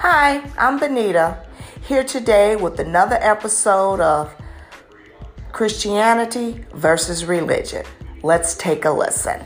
Hi, I'm Benita, here today with another episode of Christianity versus Religion. Let's take a listen.